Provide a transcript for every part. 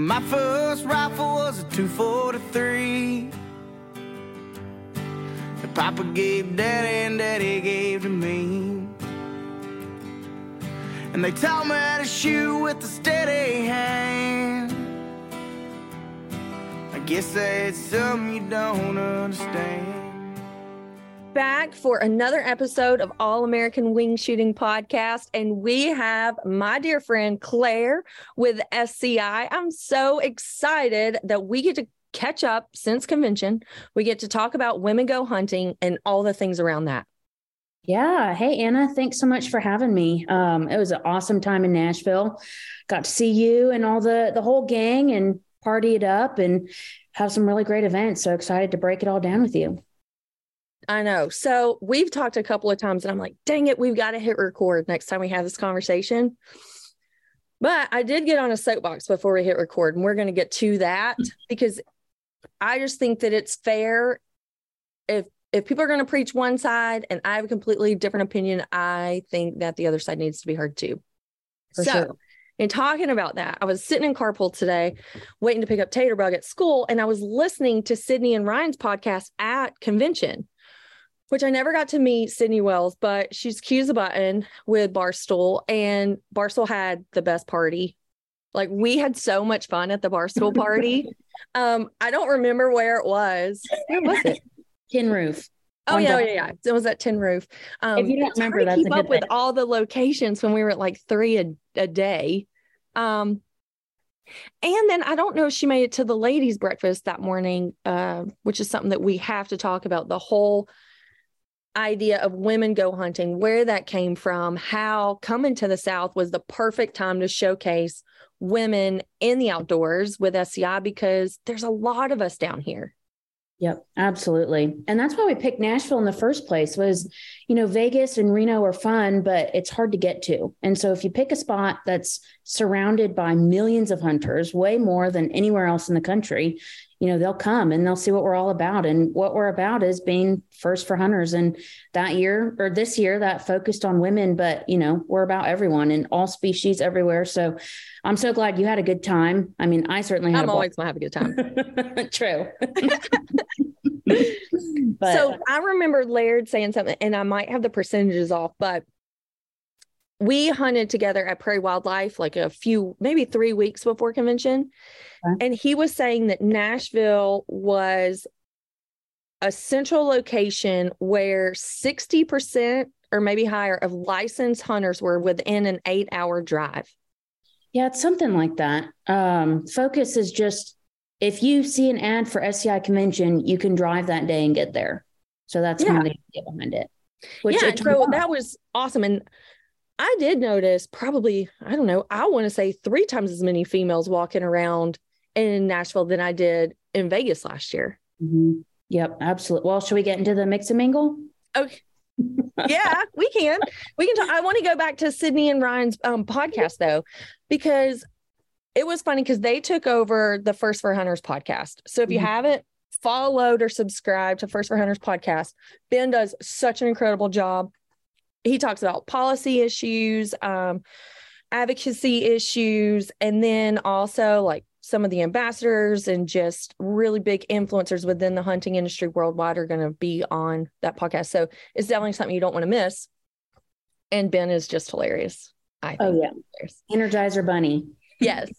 My first rifle was a 243. That Papa gave Daddy and Daddy gave to me. And they taught me how to shoot with a steady hand. I guess that's something you don't understand back for another episode of All American Wing Shooting Podcast. And we have my dear friend Claire with SCI. I'm so excited that we get to catch up since convention. We get to talk about women go hunting and all the things around that. Yeah. Hey, Anna, thanks so much for having me. Um, it was an awesome time in Nashville. Got to see you and all the the whole gang and party it up and have some really great events. So excited to break it all down with you. I know. So we've talked a couple of times, and I'm like, dang it, we've got to hit record next time we have this conversation. But I did get on a soapbox before we hit record, and we're going to get to that mm. because I just think that it's fair if if people are going to preach one side and I have a completely different opinion, I think that the other side needs to be heard too. For so, sure. in talking about that, I was sitting in carpool today, waiting to pick up Taterbug at school, and I was listening to Sydney and Ryan's podcast at convention which I never got to meet Sydney Wells, but she's Q's a button with Barstool, and Barstool had the best party. Like we had so much fun at the Barstool party. um, I don't remember where it was. Where was it? Tin Roof. Oh yeah, yeah, yeah. It was at Tin Roof. Um, if you don't remember, that, keep up with all the locations when we were at like three a, a day. Um, and then I don't know if she made it to the ladies' breakfast that morning, uh, which is something that we have to talk about. The whole idea of women go hunting, where that came from, how coming to the South was the perfect time to showcase women in the outdoors with SCI because there's a lot of us down here. Yep, absolutely. And that's why we picked Nashville in the first place was, you know, Vegas and Reno are fun, but it's hard to get to. And so if you pick a spot that's surrounded by millions of hunters, way more than anywhere else in the country, you know, they'll come and they'll see what we're all about. And what we're about is being first for hunters. And that year or this year that focused on women, but you know, we're about everyone and all species everywhere. So I'm so glad you had a good time. I mean, I certainly had I'm always gonna have a good time. True. but, so I remember Laird saying something, and I might have the percentages off, but we hunted together at Prairie Wildlife like a few, maybe three weeks before convention. Okay. And he was saying that Nashville was a central location where 60% or maybe higher of licensed hunters were within an eight hour drive. Yeah, it's something like that. Um, focus is just if you see an ad for SCI convention, you can drive that day and get there. So that's yeah. kind of the idea behind it. Which yeah, so that was awesome. And I did notice probably, I don't know, I want to say three times as many females walking around in Nashville than I did in Vegas last year. Mm-hmm. Yep, absolutely. Well, should we get into the mix and mingle? Okay. yeah, we can. We can talk. I want to go back to Sydney and Ryan's um, podcast though, because it was funny because they took over the First for Hunters podcast. So if you mm-hmm. haven't followed or subscribed to First for Hunters podcast, Ben does such an incredible job. He talks about policy issues, um, advocacy issues, and then also like some of the ambassadors and just really big influencers within the hunting industry worldwide are going to be on that podcast. So it's definitely something you don't want to miss. And Ben is just hilarious. I oh yeah, Energizer Bunny. Yes.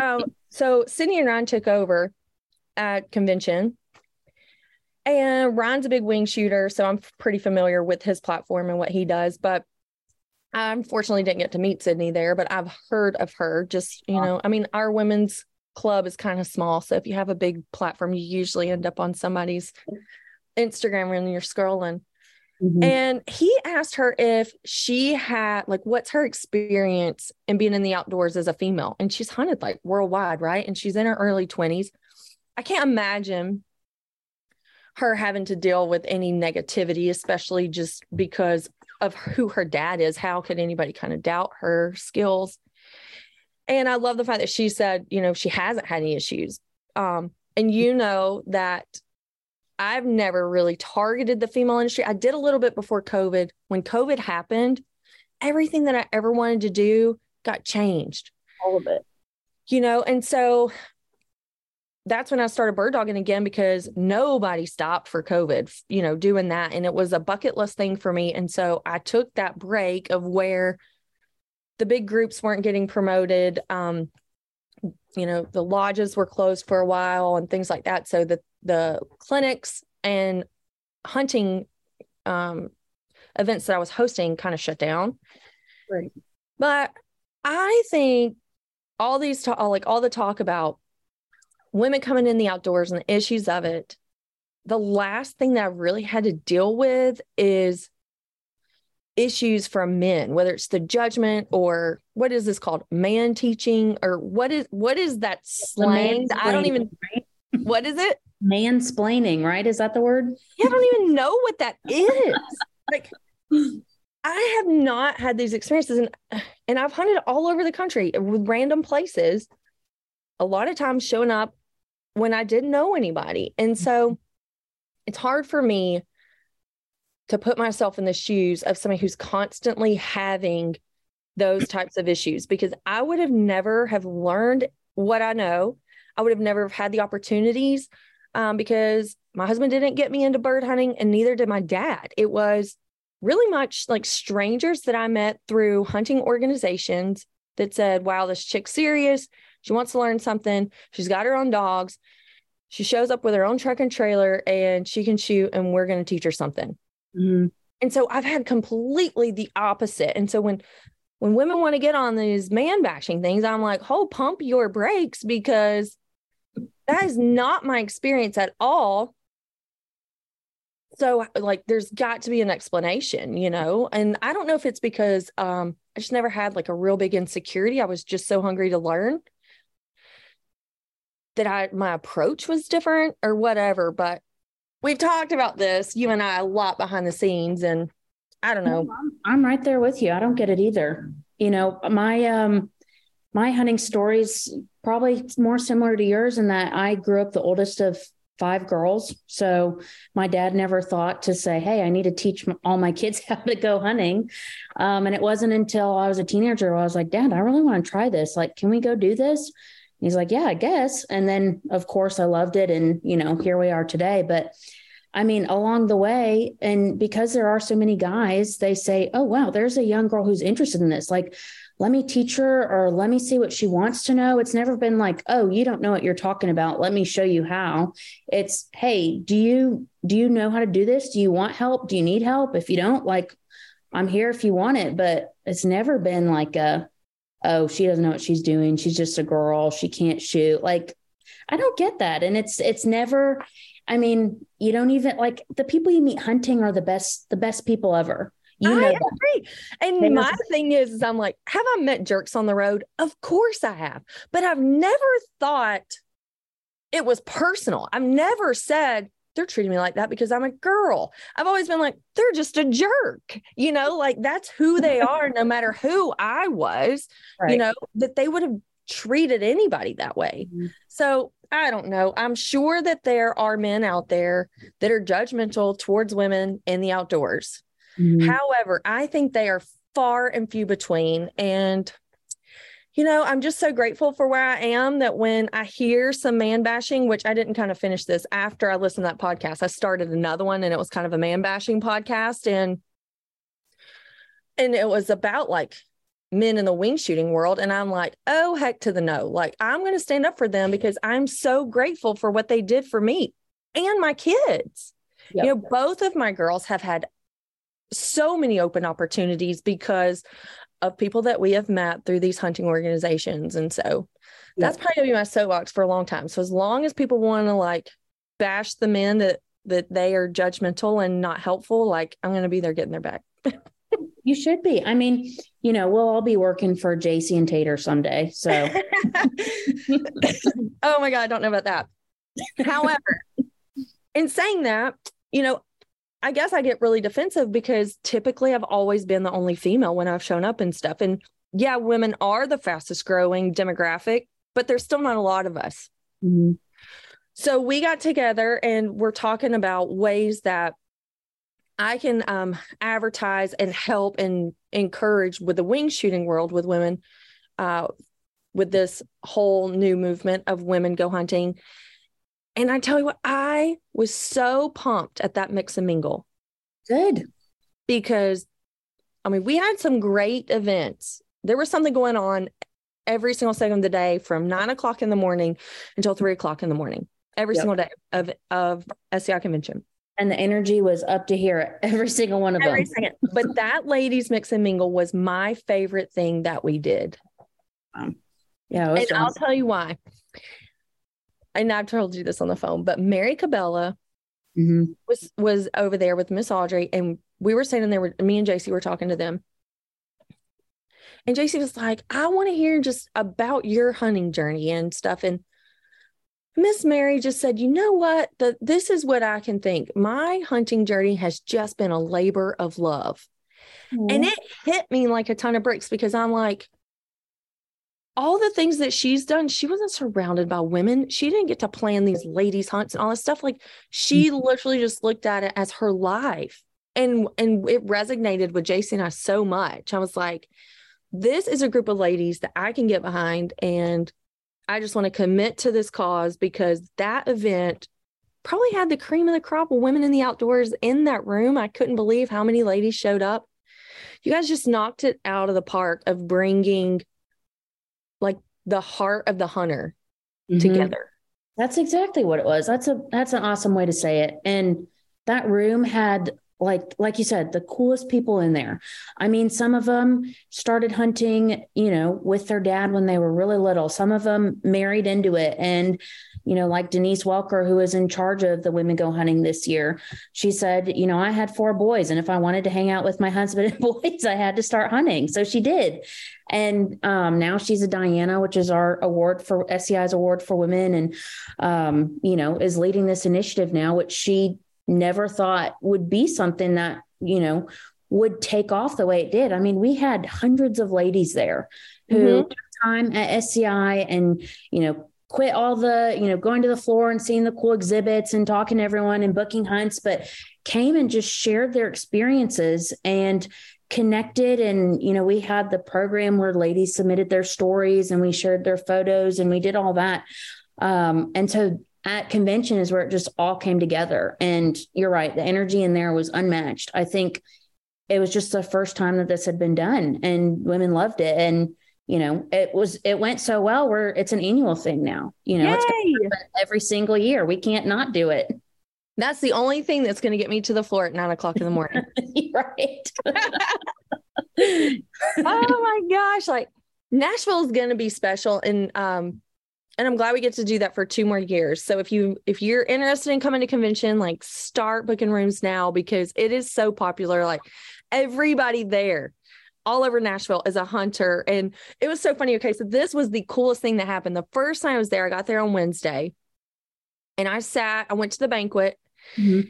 um, so Sydney and Ryan took over at convention, and Ryan's a big wing shooter, so I'm pretty familiar with his platform and what he does. But I unfortunately didn't get to meet Sydney there, but I've heard of her. Just you know, I mean, our women's club is kind of small, so if you have a big platform, you usually end up on somebody's Instagram when you're scrolling. Mm-hmm. And he asked her if she had, like, what's her experience in being in the outdoors as a female? And she's hunted like worldwide, right? And she's in her early 20s. I can't imagine her having to deal with any negativity, especially just because of who her dad is. How could anybody kind of doubt her skills? And I love the fact that she said, you know, she hasn't had any issues. Um, and you know that I've never really targeted the female industry. I did a little bit before COVID. When COVID happened, everything that I ever wanted to do got changed. All of it. you know, and so that's when I started bird dogging again because nobody stopped for COVID, you know, doing that. And it was a bucket list thing for me. And so I took that break of where the big groups weren't getting promoted. Um, you know, the lodges were closed for a while and things like that. So the the clinics and hunting um, events that I was hosting kind of shut down. Right. But I think all these talk, like all the talk about women coming in the outdoors and the issues of it, the last thing that I really had to deal with is issues from men, whether it's the judgment or what is this called, man teaching, or what is what is that slang? I don't even. What is it? Mansplaining, right? Is that the word? Yeah, I don't even know what that is. like, I have not had these experiences, and and I've hunted all over the country with random places. A lot of times showing up when I didn't know anybody, and so it's hard for me to put myself in the shoes of somebody who's constantly having those types of issues because I would have never have learned what I know. I would have never have had the opportunities um, because my husband didn't get me into bird hunting and neither did my dad. It was really much like strangers that I met through hunting organizations that said, wow, this chick's serious. She wants to learn something. She's got her own dogs. She shows up with her own truck and trailer and she can shoot, and we're going to teach her something. Mm-hmm. And so I've had completely the opposite. And so when when women want to get on these man bashing things, I'm like, oh, pump your brakes because that is not my experience at all. So like there's got to be an explanation, you know? And I don't know if it's because um I just never had like a real big insecurity. I was just so hungry to learn that I my approach was different or whatever, but we've talked about this, you and I, a lot behind the scenes, and I don't know. I'm, I'm right there with you. I don't get it either. You know, my um my hunting stories probably more similar to yours in that I grew up the oldest of five girls. So my dad never thought to say, Hey, I need to teach all my kids how to go hunting. Um, and it wasn't until I was a teenager I was like, Dad, I really want to try this. Like, can we go do this? He's like, yeah, I guess. And then of course I loved it. And, you know, here we are today. But I mean, along the way, and because there are so many guys, they say, oh, wow, there's a young girl who's interested in this. Like, let me teach her or let me see what she wants to know. It's never been like, oh, you don't know what you're talking about. Let me show you how. It's, hey, do you do you know how to do this? Do you want help? Do you need help? If you don't, like, I'm here if you want it. But it's never been like a, oh, she doesn't know what she's doing. She's just a girl. She can't shoot. Like, I don't get that. And it's it's never, I mean, you don't even like the people you meet hunting are the best, the best people ever. You I agree. And they my thing is, is I'm like, have I met jerks on the road? Of course I have. But I've never thought it was personal. I've never said, they're treating me like that because I'm a girl. I've always been like, they're just a jerk, you know, like that's who they are, no matter who I was, right. you know, that they would have treated anybody that way. Mm-hmm. So I don't know. I'm sure that there are men out there that are judgmental towards women in the outdoors. Mm-hmm. However, I think they are far and few between. And you know, I'm just so grateful for where I am that when I hear some man bashing, which I didn't kind of finish this after I listened to that podcast, I started another one and it was kind of a man bashing podcast. And and it was about like men in the wing shooting world. And I'm like, oh heck to the no. Like I'm gonna stand up for them because I'm so grateful for what they did for me and my kids. Yep. You know, both of my girls have had so many open opportunities because of people that we have met through these hunting organizations. And so that's probably gonna be my soapbox for a long time. So as long as people want to like bash the men that that they are judgmental and not helpful, like I'm gonna be there getting their back. you should be. I mean, you know, we'll all be working for JC and Tater someday. So oh my God, I don't know about that. However, in saying that, you know, I guess I get really defensive because typically I've always been the only female when I've shown up and stuff. And yeah, women are the fastest growing demographic, but there's still not a lot of us. Mm-hmm. So we got together and we're talking about ways that I can um, advertise and help and encourage with the wing shooting world with women uh, with this whole new movement of women go hunting. And I tell you what, I was so pumped at that mix and mingle. Good. Because, I mean, we had some great events. There was something going on every single second of the day from nine o'clock in the morning until three o'clock in the morning, every yep. single day of, of SCI convention. And the energy was up to here, every single one of every them. Second. But that ladies mix and mingle was my favorite thing that we did. Um, yeah. and awesome. I'll tell you why and I've told you this on the phone, but Mary Cabela mm-hmm. was was over there with Miss Audrey, and we were sitting there with me and JC were talking to them. And JC was like, I want to hear just about your hunting journey and stuff. And Miss Mary just said, you know what? The, this is what I can think. My hunting journey has just been a labor of love. Mm-hmm. And it hit me like a ton of bricks because I'm like, all the things that she's done, she wasn't surrounded by women. She didn't get to plan these ladies' hunts and all this stuff. Like she mm-hmm. literally just looked at it as her life. And and it resonated with JC and I so much. I was like, this is a group of ladies that I can get behind. And I just want to commit to this cause because that event probably had the cream of the crop of women in the outdoors in that room. I couldn't believe how many ladies showed up. You guys just knocked it out of the park of bringing the heart of the hunter mm-hmm. together. That's exactly what it was. That's a that's an awesome way to say it. And that room had like like you said the coolest people in there i mean some of them started hunting you know with their dad when they were really little some of them married into it and you know like denise welker who is in charge of the women go hunting this year she said you know i had four boys and if i wanted to hang out with my husband and boys i had to start hunting so she did and um, now she's a diana which is our award for sci's award for women and um, you know is leading this initiative now which she never thought would be something that, you know, would take off the way it did. I mean, we had hundreds of ladies there who mm-hmm. took time at SCI and, you know, quit all the, you know, going to the floor and seeing the cool exhibits and talking to everyone and booking hunts, but came and just shared their experiences and connected. And, you know, we had the program where ladies submitted their stories and we shared their photos and we did all that. Um, and so at convention is where it just all came together. And you're right, the energy in there was unmatched. I think it was just the first time that this had been done and women loved it. And, you know, it was, it went so well where it's an annual thing now. You know, Yay! it's every single year. We can't not do it. That's the only thing that's going to get me to the floor at nine o'clock in the morning. right. oh my gosh. Like Nashville is going to be special. And, um, and I'm glad we get to do that for two more years. So if you if you're interested in coming to convention, like start booking rooms now because it is so popular. Like everybody there all over Nashville is a hunter. And it was so funny. Okay, so this was the coolest thing that happened. The first time I was there, I got there on Wednesday and I sat, I went to the banquet mm-hmm.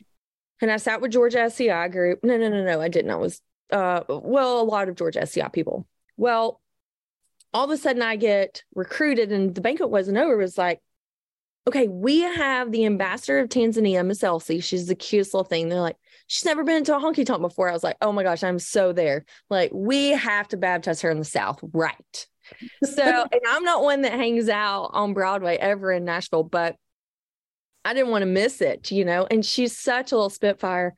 and I sat with Georgia SCI group. No, no, no, no, I didn't. I was uh well, a lot of Georgia SCI people. Well, all of a sudden I get recruited and the banquet wasn't over. It was like, okay, we have the ambassador of Tanzania, Miss Elsie. She's the cutest little thing. They're like, she's never been to a honky tonk before. I was like, oh my gosh, I'm so there. Like, we have to baptize her in the South, right? So, and I'm not one that hangs out on Broadway ever in Nashville, but I didn't want to miss it, you know. And she's such a little spitfire.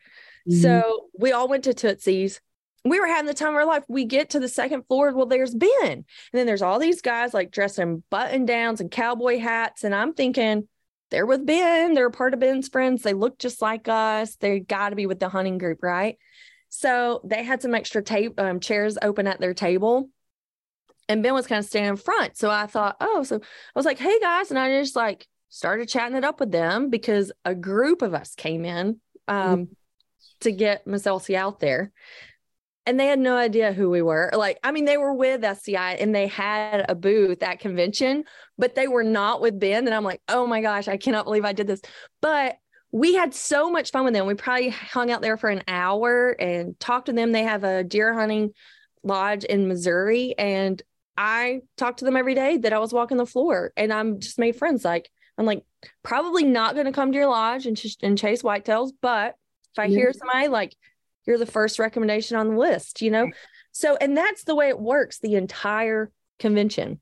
Mm-hmm. So we all went to Tootsie's we were having the time of our life. We get to the second floor. Well, there's Ben. And then there's all these guys like dressed in button downs and cowboy hats. And I'm thinking, they're with Ben. They're part of Ben's friends. They look just like us. They got to be with the hunting group, right? So they had some extra tape um, chairs open at their table. And Ben was kind of standing in front. So I thought, oh, so I was like, hey guys. And I just like started chatting it up with them because a group of us came in um, mm-hmm. to get Miss Elsie out there and they had no idea who we were. Like, I mean, they were with SCI and they had a booth at convention, but they were not with Ben. And I'm like, oh my gosh, I cannot believe I did this. But we had so much fun with them. We probably hung out there for an hour and talked to them. They have a deer hunting lodge in Missouri. And I talked to them every day that I was walking the floor and I'm just made friends. Like, I'm like, probably not going to come to your lodge and, ch- and chase whitetails, but if I hear somebody like, you're the first recommendation on the list, you know? So, and that's the way it works the entire convention.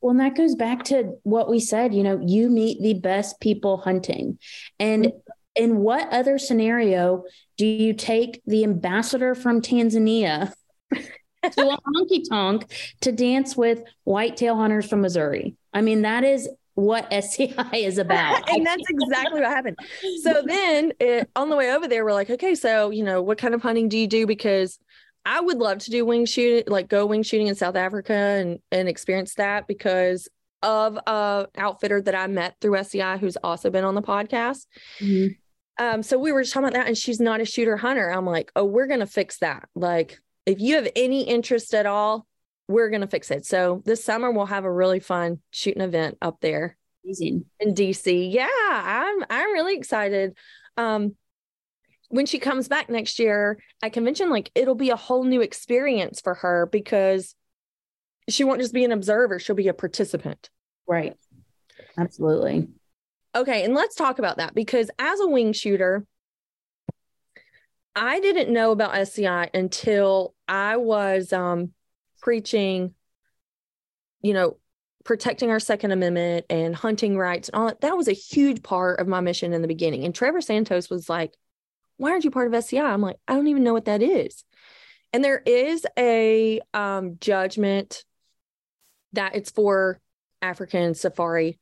Well, and that goes back to what we said, you know, you meet the best people hunting. And mm-hmm. in what other scenario do you take the ambassador from Tanzania to a honky tonk to dance with whitetail hunters from Missouri? I mean, that is what SCI is about. and that's exactly what happened. So then it, on the way over there, we're like, okay, so, you know, what kind of hunting do you do? Because I would love to do wing shooting, like go wing shooting in South Africa and, and experience that because of a outfitter that I met through SCI who's also been on the podcast. Mm-hmm. Um, so we were just talking about that, and she's not a shooter hunter. I'm like, oh, we're gonna fix that. Like, if you have any interest at all, we're going to fix it. So this summer we'll have a really fun shooting event up there Amazing. in DC. Yeah, I'm I'm really excited. Um when she comes back next year at convention like it'll be a whole new experience for her because she won't just be an observer, she'll be a participant. Right. Absolutely. Okay, and let's talk about that because as a wing shooter, I didn't know about SCI until I was um preaching, you know, protecting our Second Amendment and hunting rights and all that. That was a huge part of my mission in the beginning. And Trevor Santos was like, Why aren't you part of SCI? I'm like, I don't even know what that is. And there is a um, judgment that it's for African safari,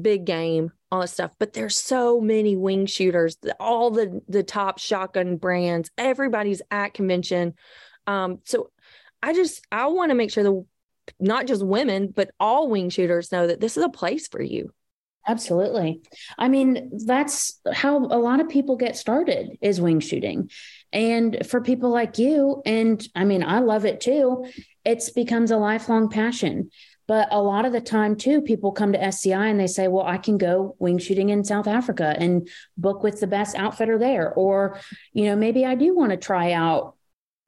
big game, all that stuff. But there's so many wing shooters, all the the top shotgun brands. Everybody's at convention. Um, so I just I want to make sure that not just women, but all wing shooters know that this is a place for you. Absolutely. I mean, that's how a lot of people get started is wing shooting. And for people like you, and I mean, I love it too, it's becomes a lifelong passion. But a lot of the time, too, people come to SCI and they say, Well, I can go wing shooting in South Africa and book with the best outfitter there. Or, you know, maybe I do want to try out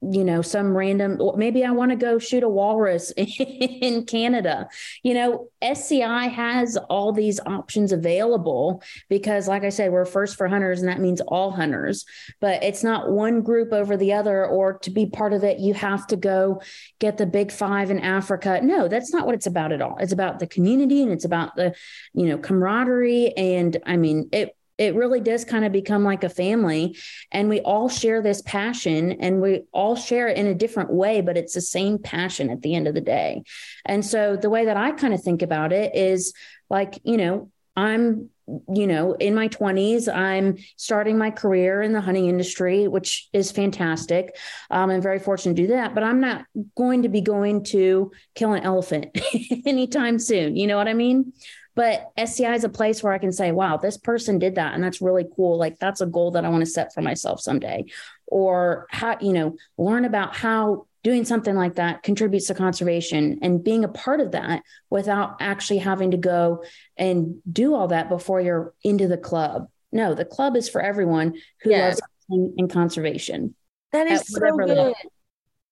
you know some random maybe i want to go shoot a walrus in canada. You know sci has all these options available because like i said we're first for hunters and that means all hunters but it's not one group over the other or to be part of it you have to go get the big five in africa. No that's not what it's about at all. It's about the community and it's about the you know camaraderie and i mean it it really does kind of become like a family and we all share this passion and we all share it in a different way but it's the same passion at the end of the day. And so the way that i kind of think about it is like you know i'm you know in my 20s i'm starting my career in the hunting industry which is fantastic. Um, i'm very fortunate to do that but i'm not going to be going to kill an elephant anytime soon. You know what i mean but SCI is a place where I can say, wow, this person did that. And that's really cool. Like that's a goal that I want to set for myself someday. Or how, you know, learn about how doing something like that contributes to conservation and being a part of that without actually having to go and do all that before you're into the club. No, the club is for everyone who loves hunting and conservation. That is so good.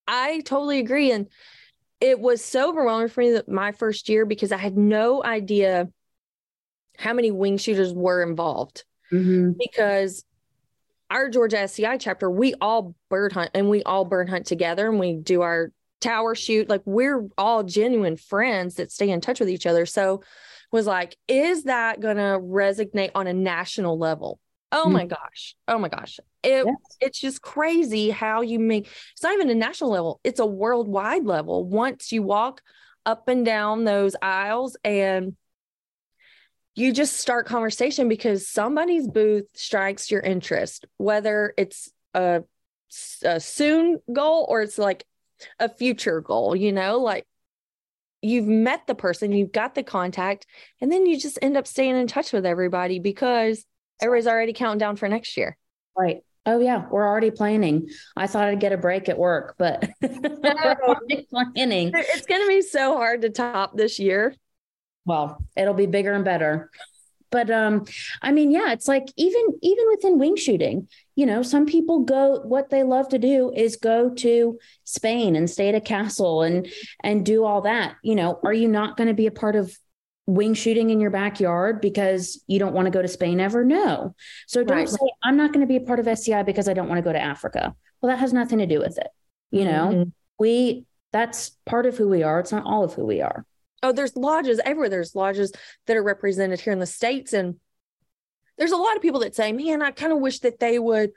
I totally agree. And it was so overwhelming for me that my first year because I had no idea how many wing shooters were involved. Mm-hmm. Because our Georgia SCI chapter, we all bird hunt and we all bird hunt together and we do our tower shoot. Like we're all genuine friends that stay in touch with each other. So was like, is that gonna resonate on a national level? Oh mm. my gosh. Oh my gosh. It, yes. It's just crazy how you make it's not even a national level, it's a worldwide level. Once you walk up and down those aisles and you just start conversation because somebody's booth strikes your interest, whether it's a, a soon goal or it's like a future goal, you know, like you've met the person, you've got the contact, and then you just end up staying in touch with everybody because everybody's already counting down for next year. Right. Oh yeah, we're already planning. I thought I'd get a break at work, but we're already planning. It's going to be so hard to top this year. Well, it'll be bigger and better. But um I mean, yeah, it's like even even within wing shooting, you know, some people go what they love to do is go to Spain and stay at a castle and and do all that. You know, are you not going to be a part of wing shooting in your backyard because you don't want to go to Spain ever? No. So don't right. say, I'm not going to be a part of SCI because I don't want to go to Africa. Well, that has nothing to do with it. You know, mm-hmm. we, that's part of who we are. It's not all of who we are. Oh, there's lodges everywhere. There's lodges that are represented here in the States. And there's a lot of people that say, man, I kind of wish that they would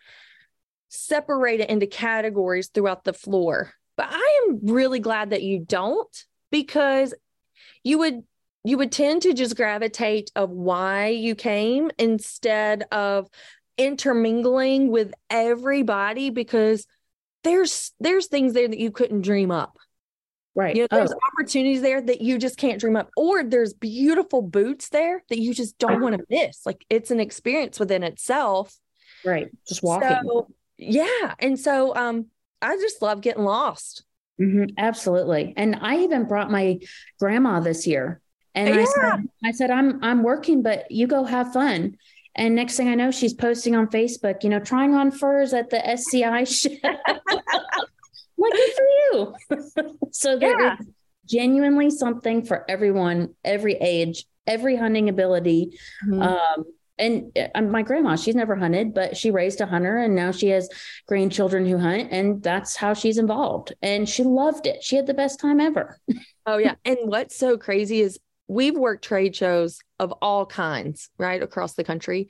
separate it into categories throughout the floor. But I am really glad that you don't because you would you would tend to just gravitate of why you came instead of intermingling with everybody because there's there's things there that you couldn't dream up Right. you know there's Oh, opportunities there that you just can't dream up or there's beautiful boots there that you just don't want to miss like it's an experience within itself right. Just walking. so yeah and so um i just love getting lost Mhm, absolutely. And I even brought my grandma this year. And I said, I said, I'm I'm working, but you go have fun. And next thing I know, she's posting on Facebook, you know, trying on furs at the SCI show. Like good for you. so there Yeah. is genuinely something for everyone, every age, every hunting ability. Mm-hmm. Um, and uh, my grandma, she's never hunted, but she raised a hunter and now she has grandchildren who hunt, and that's how she's involved. And she loved it. She had the best time ever. Oh yeah. And what's so crazy is we've worked trade shows of all kinds, right, across the country.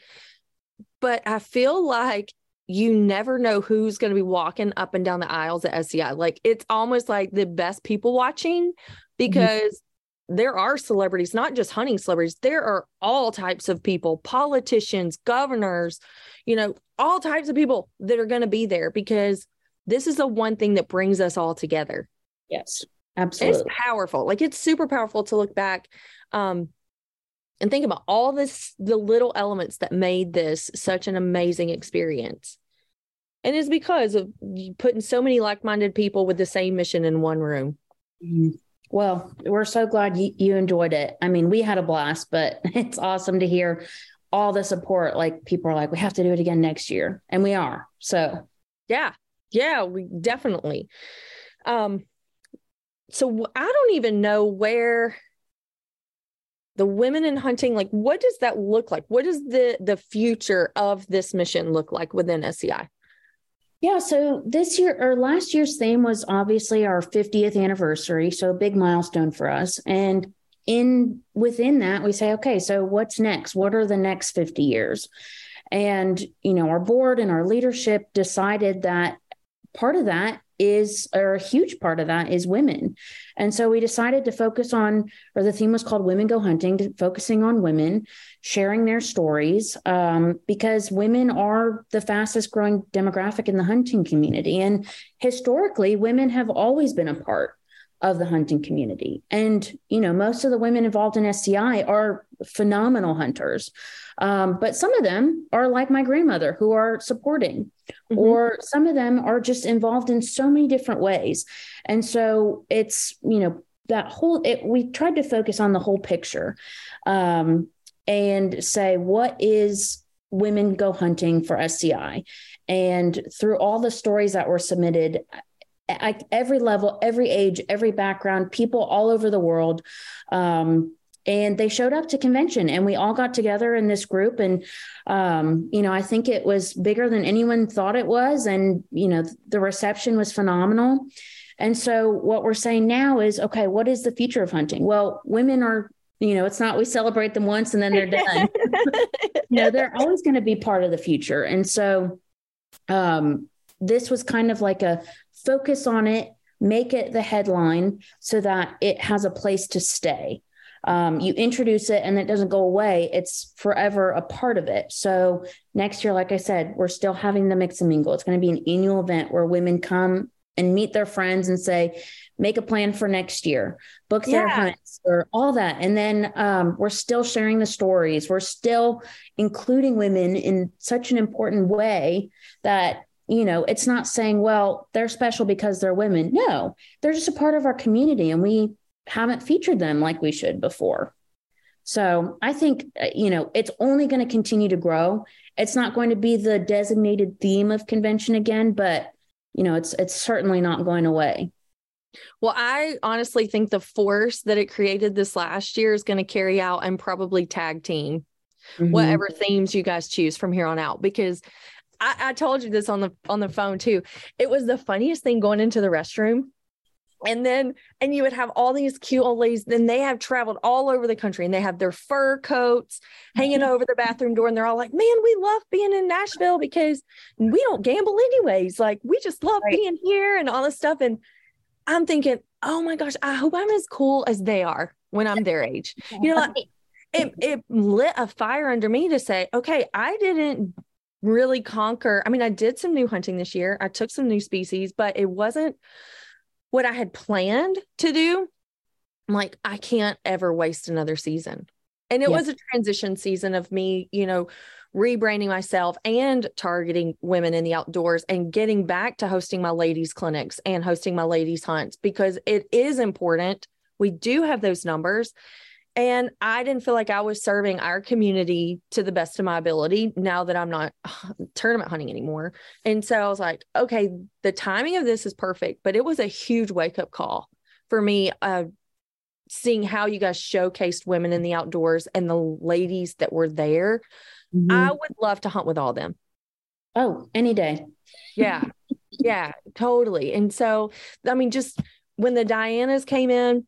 But I feel like you never know who's going to be walking up and down the aisles at SCI. Like it's almost like the best people watching because there are celebrities, not just hunting celebrities. There are all types of people, politicians, governors, you know, all types of people that are going to be there because this is the one thing that brings us all together Yes, absolutely. it's powerful like it's super powerful to look back um and think about all this the little elements that made this such an amazing experience and it's because of putting so many like-minded people with the same mission in one room Mhm. Well, we're so glad you, you enjoyed it. I mean, we had a blast, but it's awesome to hear all the support. Like people are like, we have to do it again next year. And we are. So yeah yeah we definitely um so i don't even know where the women in hunting like what does that look like what does the the future of this mission look like within sci Yeah, so this year or last year's theme was obviously our 50th anniversary, so a big milestone for us. And in within that, we say, okay, so what's next? What are the next 50 years? And you know, our board and our leadership decided that part of that is or a huge part of that is women. And so we decided to focus on or the theme was called Women Go Hunting, focusing on women sharing their stories um, because women are the fastest growing demographic in the hunting community. And historically, women have always been a part of the hunting community. And, you know, most of the women involved in SCI are phenomenal hunters. Um, but some of them are like my grandmother who are supporting, Mhm. or some of them are just involved in so many different ways. And so it's, you know, that whole, it, we tried to focus on the whole picture um, and say, what is women go hunting for SCI? And through all the stories that were submitted, at every level, every age, every background, people all over the world. Um, and they showed up to convention and we all got together in this group and um, you know i think it was bigger than anyone thought it was and you know the reception was phenomenal. And so what we're saying now is okay what is the future of hunting? Well women are you know it's not we celebrate them once and then they're done. You know they're always going to be part of the future. And so um, this was kind of like a focus on it make it the headline so that it has a place to stay. Um, you introduce it and it doesn't go away. It's forever a part of it. So next year like i said we're still having the mix and mingle. It's going to be an annual event where women come and meet their friends and say make a plan for next year. Book their Yeah. hunts or all that. And then um, we're still sharing the stories. We're still including women in such an important way that you know it's not saying well they're special because they're women. No they're just a part of our community and we haven't featured them like we should before. So i think uh, you know it's only going to continue to grow. It's not going to be the designated theme of convention again but you know it's it's certainly not going away. Well, I honestly think the force that it created this last year is going to carry out and probably tag team Mhm. whatever themes you guys choose from here on out because I, I told you this on the on the phone too. It was the funniest thing going into the restroom. And then and you would have all these cute old ladies then they have traveled all over the country and they have their fur coats hanging over the bathroom door. And they're all like man we love being in nashville because we don't gamble anyways. Like we just love Right. being here and all this stuff. And i'm thinking oh my gosh i hope i'm as cool as they are when i'm their age. You know like, it, it lit a fire under me to say okay i didn't really conquer i mean i did some new hunting this year i took some new species but it wasn't what I had planned to do, I'm like, I can't ever waste another season. And it Yeah. was a transition season of me, you know, rebranding myself and targeting women in the outdoors and getting back to hosting my ladies' clinics and hosting my ladies' hunts because it is important. We do have those numbers. And I didn't feel like I was serving our community to the best of my ability now that I'm not tournament hunting anymore. And so I was like, okay, the timing of this is perfect, but it was a huge wake up call for me. Uh, seeing how you guys showcased women in the outdoors and the ladies that were there, Mhm. I would love to hunt with all them. oh, any day. Yeah. yeah, totally. And so, I mean, just when the Dianas came in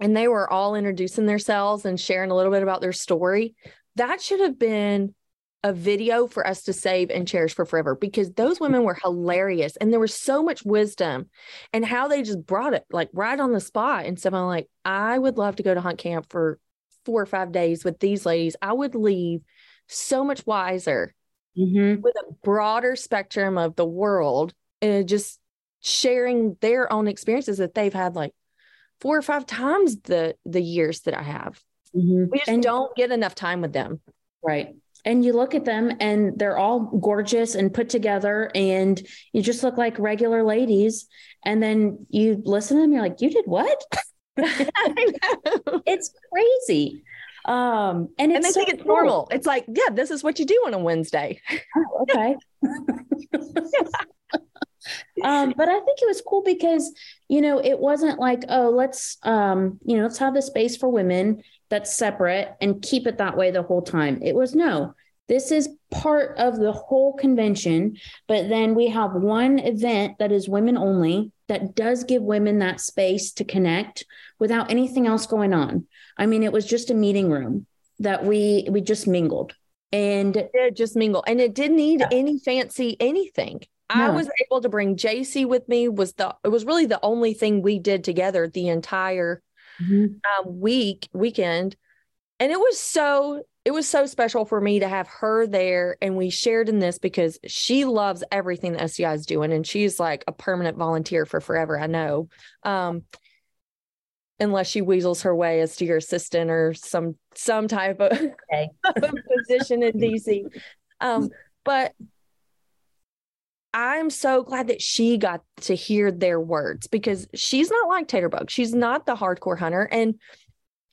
and they were all introducing themselves and sharing a little bit about their story, that should have been a video for us to save and cherish for forever because those women were hilarious and there was so much wisdom and how they just brought it like right on the spot. And so I'm like, I would love to go to hunt camp for four or five days with these ladies. I would leave so much wiser Mhm. with a broader spectrum of the world and just sharing their own experiences that they've had like four or five times the the years that I have. Mhm. We just And- don't get enough time with them. Right. And you look at them and they're all gorgeous and put together and you just look like regular ladies. And then you listen to them, you're like, you did what? It's crazy. Um, and it's And they so think it's cool. normal. It's like, yeah, this is what you do on a Wednesday. Oh, okay. um, but I think it was cool because, you know, it wasn't like, oh, let's um, you know, let's have the space for women that's separate and keep it that way the whole time. It was no, this is part of the whole convention, but then we have one event that is women only that does give women that space to connect without anything else going on. I mean, it was just a meeting room that we we just mingled. And It just mingle. And it didn't need Yeah. any fancy anything. I was able to bring JC with me was the it was really the only thing we did together the entire um, week weekend. And it was so it was so special for me to have her there and we shared in this because she loves everything that SCI is doing and she's like a permanent volunteer for forever I know. Um unless she weasels her way as to your assistant or some some type of Okay. position in DC um but I'm so glad that she got to hear their words because she's not like Taterbug. She's not the hardcore hunter. And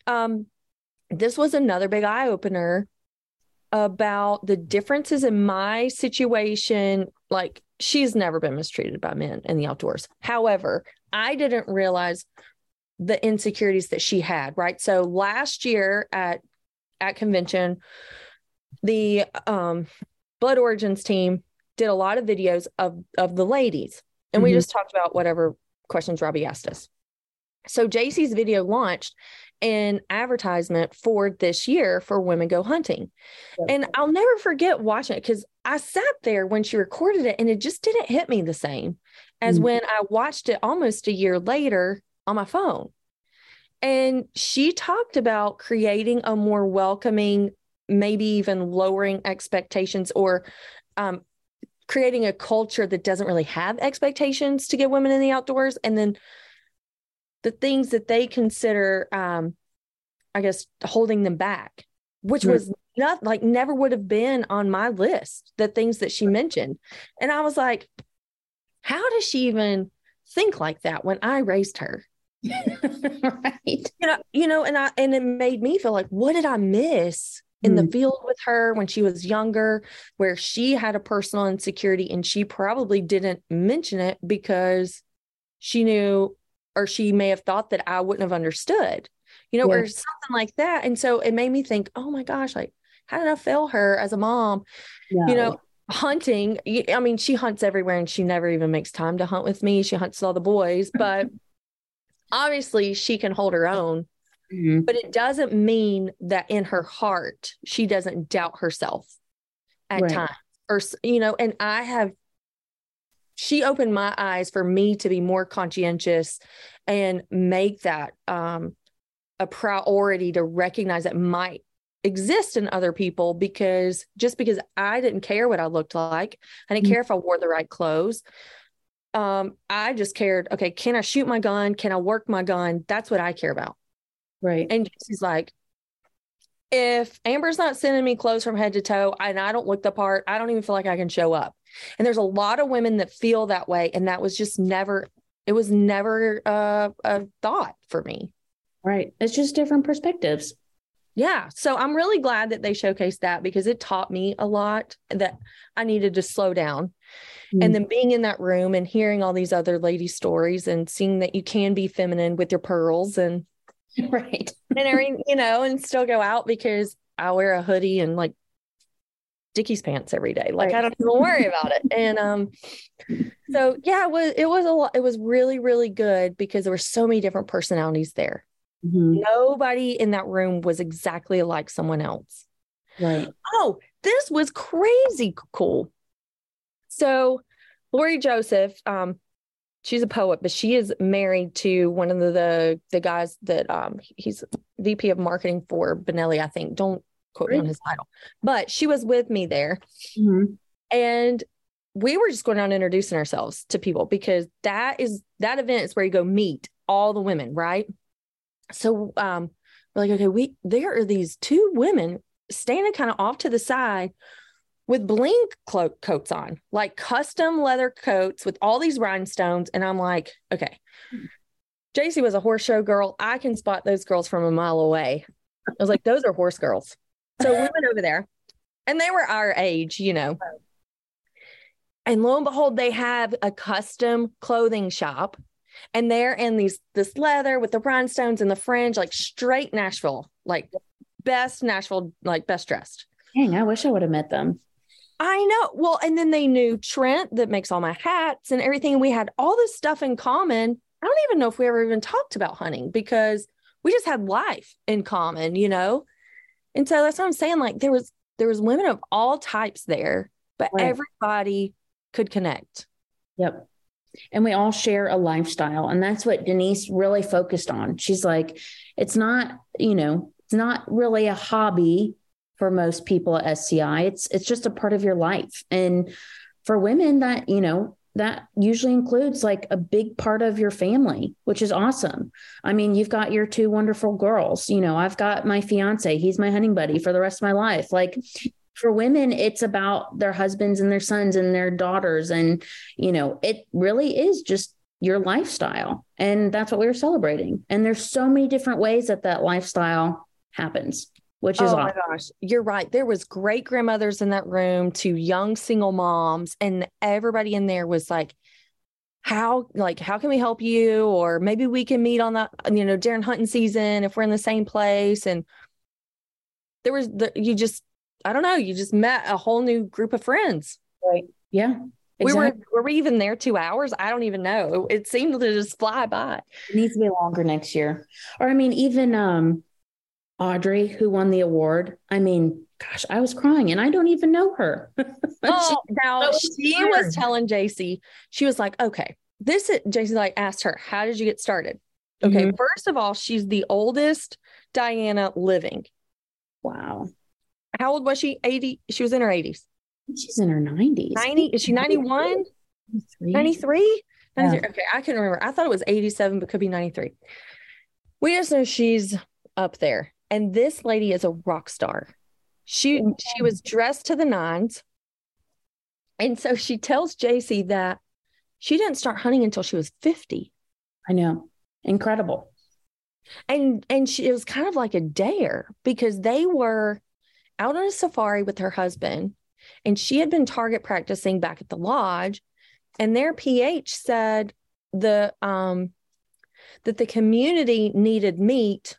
um, this was another big eye opener about the differences in my situation. Like, she's never been mistreated by men in the outdoors. However, I didn't realize the insecurities that she had, right? So last year at at convention, the um Blood Origins team did a lot of videos of of the ladies and we Mhm. just talked about whatever questions Robbie asked us. So JC's video launched an advertisement for this year for Women Go Hunting. And I'll never forget watching it because I sat there when she recorded it and it just didn't hit me the same as Mhm. when I watched it almost a year later on my phone. And she talked about creating a more welcoming, maybe even lowering expectations or um, creating a culture that doesn't really have expectations to get women in the outdoors. And then the things that they consider, um, I guess, holding them back, which Right. was not like never would have been on my list, the things that she mentioned. And I was like, how does she even think like that when I raised her? right. you know you know and i and it made me feel like what did i miss in the Mm. field with her when she was younger where she had a personal insecurity and she probably didn't mention it because she knew or she may have thought that i wouldn't have understood you know Yeah. or something like that. And so it made me think oh my gosh like how did i fail her as a mom? You know hunting I mean she hunts everywhere and she never even makes time to hunt with me. She hunts all the boys but obviously she can hold her own, Mhm. but it doesn't mean that in her heart she doesn't doubt herself at Right. times or you know and i have she opened my eyes for me to be more conscientious and make that um a priority to recognize that might exist in other people because just because i didn't care what i looked like i didn't Mhm. care if i wore the right clothes um i just cared okay can i shoot my gun can i work my gun that's what i care about Right. and she's like, if Amber's not sending me clothes from head to toe and I don't look the part, I don't even feel like I can show up. And there's a lot of women that feel that way. And that was just never, it was never uh, a thought for me. Right. It's just different perspectives. Yeah. So I'm really glad that they showcased that because it taught me a lot that I needed to slow down. Mm. And then being in that room and hearing all these other lady stories and seeing that you can be feminine with your pearls and right. and everything, you know, and still go out because I wear a hoodie and like Dickies pants every day. Like I don't even worry about it. And um, so yeah, it was it was a lot. It was really really good because there were so many different personalities there. Mhm. Nobody in that room was exactly like someone else. Right. Oh, this was crazy cool. So, Lori Joseph, um, she's a poet, but she is married to one of the the, guys that um he's VP of marketing for Benelli, I think. Don't quote me on his title. But she was with me there Mhm. and we were just going down introducing ourselves to people because that is that event is where you go meet all the women, right? So um we're like, okay, we there are these two women standing kind of off to the side with bling clo- coats on, like custom leather coats with all these rhinestones. And I'm like, okay. JC was a horse show girl. I can spot those girls from a mile away. I was like, those are horse girls. So we went over there and they were our age, you know. And lo and behold, they have a custom clothing shop. And they're in these this leather with the rhinestones and the fringe, like straight Nashville, like best Nashville, like best dressed. Dang, I wish I would have met them. I know. Well, and then they knew Trent that makes all my hats and everything. We had all this stuff in common. I don't even know if we ever even talked about hunting because we just had life in common, you know? And so that's what I'm saying. Like there was there was women of all types there, but Right. everybody could connect. Yep. And we all share a lifestyle. And that's what Denise really focused on. She's like, it's not, you know, it's not really a hobby for most people at SCI. It's it's just a part of your life. And for women that, you know, that usually includes like a big part of your family, which is awesome. I mean, you've got your two wonderful girls. You know, I've got my fiance, he's my hunting buddy for the rest of my life. Like for women, it's about their husbands and their sons and their daughters. And, you know, it really is just your lifestyle. And that's what we were celebrating. And there's so many different ways that that lifestyle happens, which is oh my awesome. gosh, you're right. There was great grandmothers in that room to young single moms, and everybody in there was like, "How like how can we help you?" Or maybe we can meet on the you know during hunting season if we're in the same place. And there was the you just I don't know you just met a whole new group of friends. Right. Yeah. We were Exactly. were we even there two hours? I don't even know. It, it seemed to just fly by. It needs to be longer next year. Or I mean, even um Audrey, who won the award. I mean, gosh, I was crying and I don't even know her. Oh, now that she weird. was telling JC, she was like, okay, this is JC like asked her, how did you get started? Okay, Mhm. first of all, she's the oldest Diana living. wow. How old was she? 80. She was in her 80s. She's in her 90s. 90. Is she 91? 93? 93? Okay, I can't remember. I thought it was 87, but could be 93. We just know she's up there. And this lady is a rock star. She she was dressed to the nines. And so she tells JC that she didn't start hunting until she was 50. I know. Incredible. And and she it was kind of like a dare because they were out on a safari with her husband and she had been target practicing back at the lodge and their PH said the um that the community needed meat.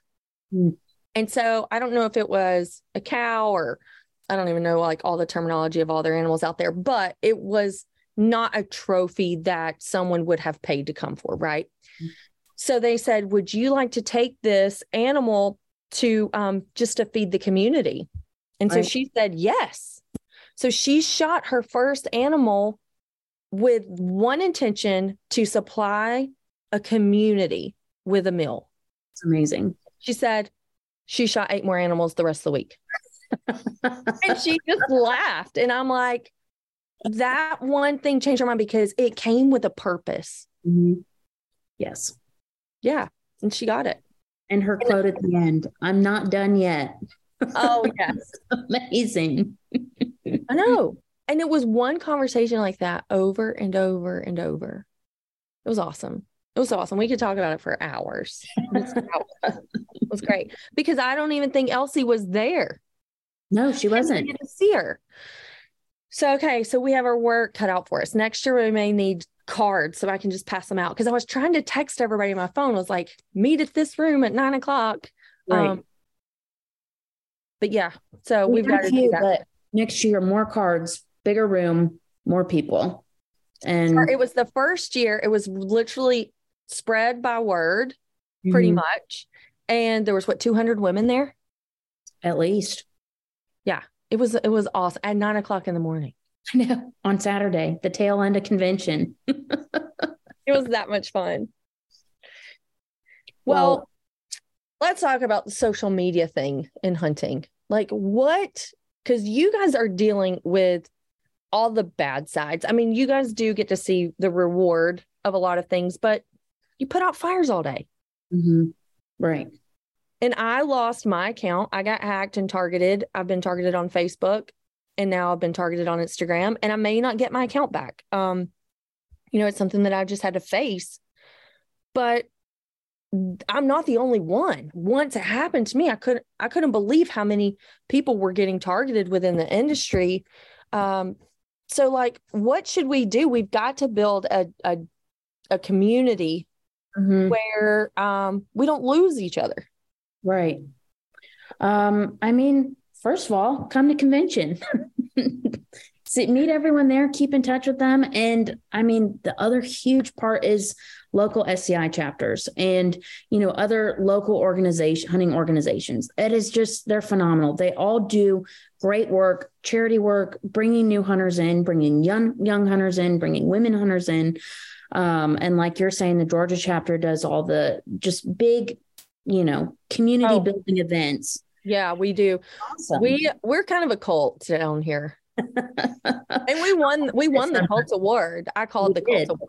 Hmm. And so I don't know if it was a cow or I don't even know like all the terminology of all their animals out there, but it was not a trophy that someone would have paid to come for, right? So they said, Would you like to take this animal to um, just to feed the community? And so Right. she said, Yes. So she shot her first animal with one intention to supply a community with a meal. It's amazing. She said she shot eight more animals the rest of the week. And she just laughed. And I'm like, that one thing changed her mind because it came with a purpose. Mhm. Yes. Yeah. And she got it. And her quote at the end, I'm not done yet. Oh, yes. Amazing. I know. And it was one conversation like that over and over and over. It was awesome. It was awesome. We could talk about it for hours. It was, great because I don't even think Elsie was there. No, she I didn't wasn't. to see her. So okay, so we have our work cut out for us. Next year we may need cards so I can just pass them out because I was trying to text everybody on my phone. was like, meet at this room at nine o'clock. Right. Um, but yeah, so We we've got to do that. next year, more cards, bigger room, more people. And It was the first year. It was literally spread by word, pretty Mhm. much, and there was what two hundred women there. at least. Yeah, it was it was awesome at nine o'clock in the morning. I know. On Saturday, the tail end of convention. It was that much fun. Well, let's talk about the social media thing in hunting. Like, what? Because you guys are dealing with all the bad sides. I mean, you guys do get to see the reward of a lot of things, but you put out fires all day. Mm-hmm. right. And I lost my account. I got hacked and targeted. I've been targeted on Facebook and now I've been targeted on Instagram and I may not get my account back. Um, you know, it's something that I've just had to face. But I'm not the only one. Once it happened to me, I couldn't I couldn't believe how many people were getting targeted within the industry. Um, so like what should we do? We've got to build a a, a community Mhm. where um, we don't lose each other. Right. Um, I mean, first of all, come to convention. See, meet everyone there, keep in touch with them. And I mean, the other huge part is local SCI chapters and, you know, other local organization, hunting organizations. It is just, they're phenomenal. They all do great work, charity work, bringing new hunters in, bringing young, young hunters in, bringing women hunters in. Um, and like you're saying, the Georgia chapter does all the just big, you know, community Oh. building events. Yeah, we do. Awesome. We we're kind of a cult down here. And we won we won the cult award. I call it the cult award.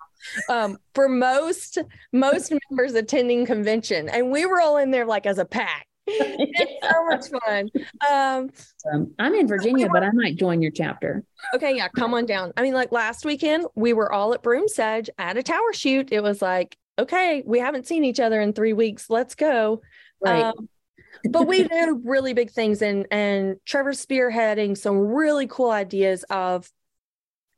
Um for most most members attending convention. And we were all in there like as a pack. It's so much fun. Um Um, I'm in Virginia, but I might join your chapter. okay, yeah, come on down. I mean, like last weekend, we were all at Broom Sedge at a tower shoot. It was like, okay, we haven't seen each other in three weeks. Let's go. Right. Um, but we do really big things and and Trevor's spearheading some really cool ideas of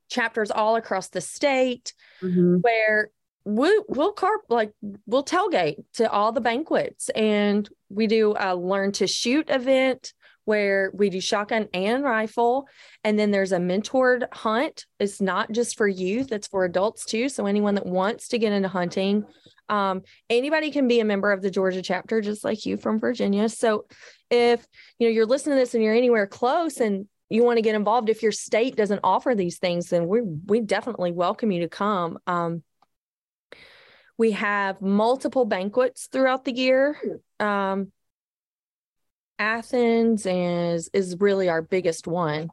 chapters all across the state Mhm. where we, we'll carp like we'll tailgate to all the banquets. And we do a learn to shoot event where we do shotgun and rifle. And then there's a mentored hunt. It's not just for youth it's for adults too. So anyone that wants to get into hunting um, anybody can be a member of the georgia chapter just like you from virginia. So if you know you're listening to this and you're anywhere close and you want to get involved if your state doesn't offer these things then we we definitely welcome you to come. Um, we have multiple banquets throughout the year. Um, athens is is really our biggest one.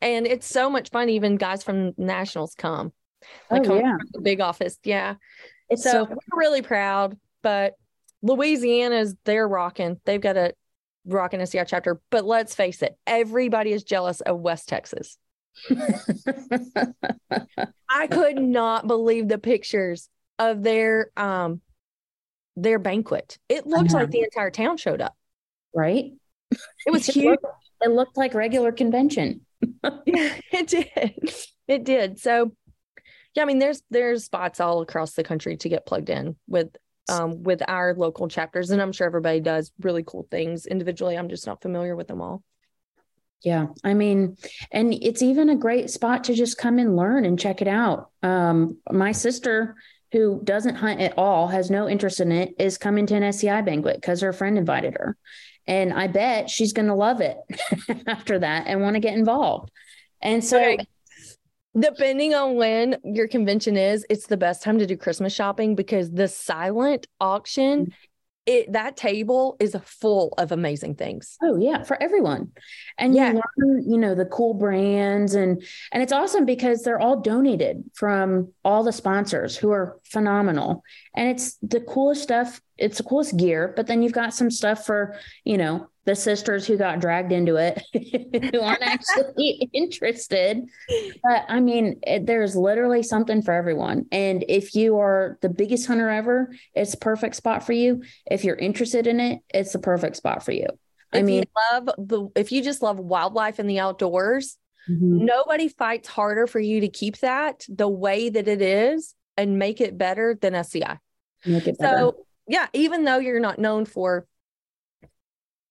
And it's so much fun even guys from nationals come. Oh, yeah. from the big office yeah. It's so so, we're really proud but louisiana's they're rocking. They've got a rocking SCI chapter but let's face it everybody is jealous of west texas. I could not believe the pictures of their um their banquet it looked like the entire town showed up right. it was It huge looked, it looked like regular convention. yeah it did it did so yeah i mean there's there's spots all across the country to get plugged in with um with our local chapters and i'm sure everybody does really cool things individually i'm just not familiar with them all Yeah. I mean, and it's even a great spot to just come and learn and check it out. Um, my sister who doesn't hunt at all, has no interest in it, is coming to an SCI banquet because her friend invited her. And I bet she's going to love it after that and want to get involved. And so, Okay. Depending on when your convention is, it's the best time to do Christmas shopping because the silent auction, it that table is full of amazing things. oh yeah, for everyone. And Yeah. you learn, you know, the cool brands and and it's awesome because they're all donated from all the sponsors who are phenomenal. And it's the coolest stuff. It's the coolest gear, but then you've got some stuff for, you know, the sisters who got dragged into it who aren't actually interested. But I mean, it, there's literally something for everyone. And if you are the biggest hunter ever, it's a perfect spot for you. If you're interested in it, it's the perfect spot for you. I If mean, you love the if you just love wildlife and the outdoors, mhm, nobody fights harder for you to keep that the way that it is and make it better than SCI. make it better. So yeah, even though you're not known for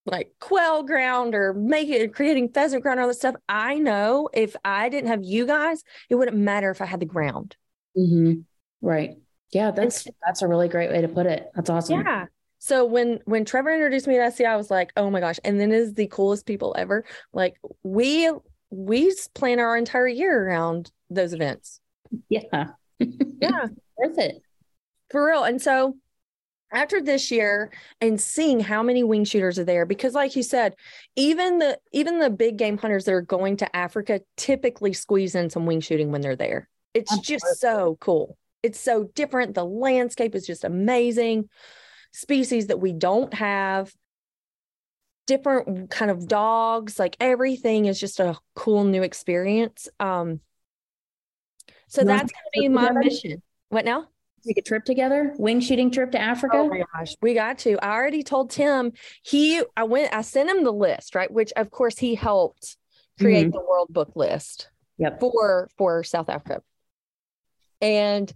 like quail ground or making creating pheasant ground, or all that stuff, I know if I didn't have you guys, it wouldn't matter if I had the ground. Mhm. Right. Yeah, that's that's a really great way to put it. That's awesome. Yeah. So when when Trevor introduced me to SCI, I was like, oh my gosh. And then is the coolest people ever. Like we we plan our entire year around those events. Yeah. Yeah. Worth it. For real. And so after this year and seeing how many wing shooters are there, because like you said, even the even the big game hunters that are going to Africa typically squeeze in some wing shooting when they're there. It's just so cool. It's so different. The landscape is just amazing. Species that we don't have, different kind of dogs, like everything is just a cool new experience. Um so want that's gonna be my mission. What now? Take a trip together, wing shooting trip to Africa. Oh my gosh, we got to. I already told Tim. He, I went, I sent him the list, right? Which of course he helped create mm-hmm. the World Book list Yep. for for South Africa. And